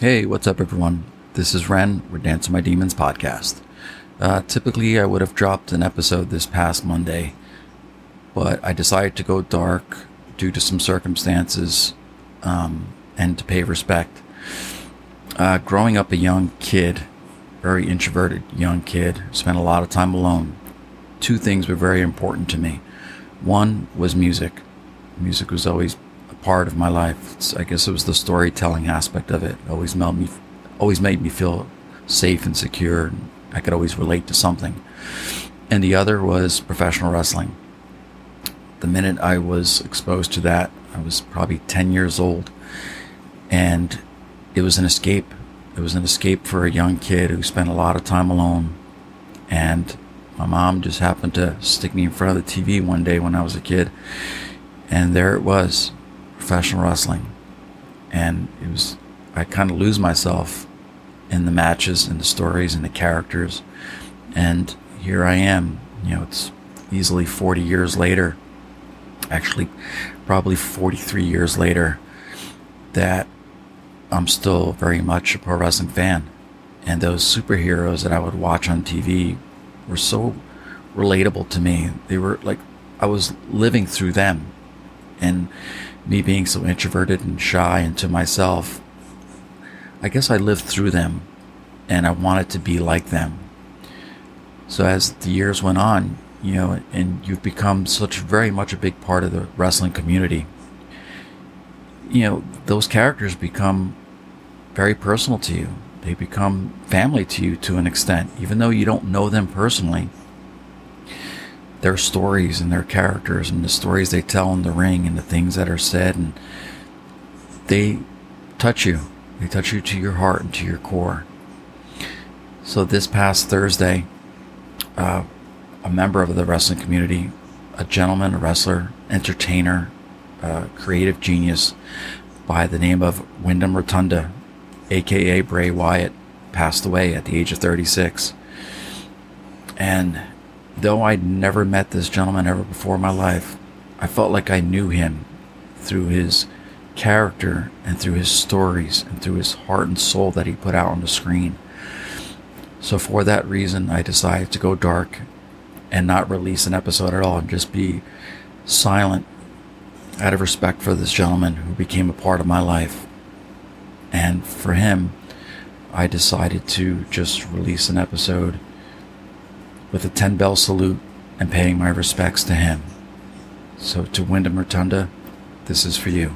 Hey, what's up, everyone? This is Ren. We're Dancing My Demons podcast. Uh, typically, I would have dropped an episode this past Monday, but I decided to go dark due to some circumstances um, and to pay respect. Uh, growing up a young kid, very introverted young kid, spent a lot of time alone. Two things were very important to me. One was music. Music was always part of my life. It's, I guess it was the storytelling aspect of it. it always made me, always made me feel safe and secure. I could always relate to something. And the other was professional wrestling. The minute I was exposed to that, I was probably 10 years old. And it was an escape. It was an escape for a young kid who spent a lot of time alone. And my mom just happened to stick me in front of the TV one day when I was a kid. And there it was professional wrestling. And it was, I kind of lose myself in the matches and the stories and the characters. And here I am, you know, it's easily 40 years later, actually, probably 43 years later, that I'm still very much a pro wrestling fan. And those superheroes that I would watch on TV were so relatable to me. They were like, I was living through them. And me being so introverted and shy and to myself, I guess I lived through them and I wanted to be like them. So as the years went on, you know, and you've become such very much a big part of the wrestling community, you know, those characters become very personal to you. They become family to you to an extent, even though you don't know them personally. Their stories and their characters and the stories they tell in the ring and the things that are said and they touch you. They touch you to your heart and to your core. So this past Thursday, uh, a member of the wrestling community, a gentleman, a wrestler, entertainer, uh, creative genius by the name of Windham Rotunda, aka Bray Wyatt, passed away at the age of 36. And though I'd never met this gentleman ever before in my life, I felt like I knew him through his character and through his stories and through his heart and soul that he put out on the screen. So, for that reason, I decided to go dark and not release an episode at all and just be silent out of respect for this gentleman who became a part of my life. And for him, I decided to just release an episode with a 10 bell salute and paying my respects to him. So, to Windham Rotunda, this is for you.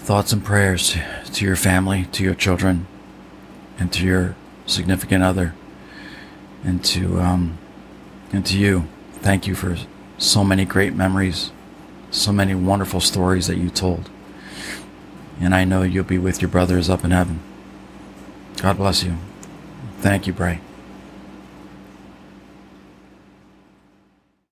Thoughts and prayers to your family, to your children, and to your significant other, and to um, and to you. Thank you for so many great memories, so many wonderful stories that you told. And I know you'll be with your brothers up in heaven. God bless you. Thank you, Bray.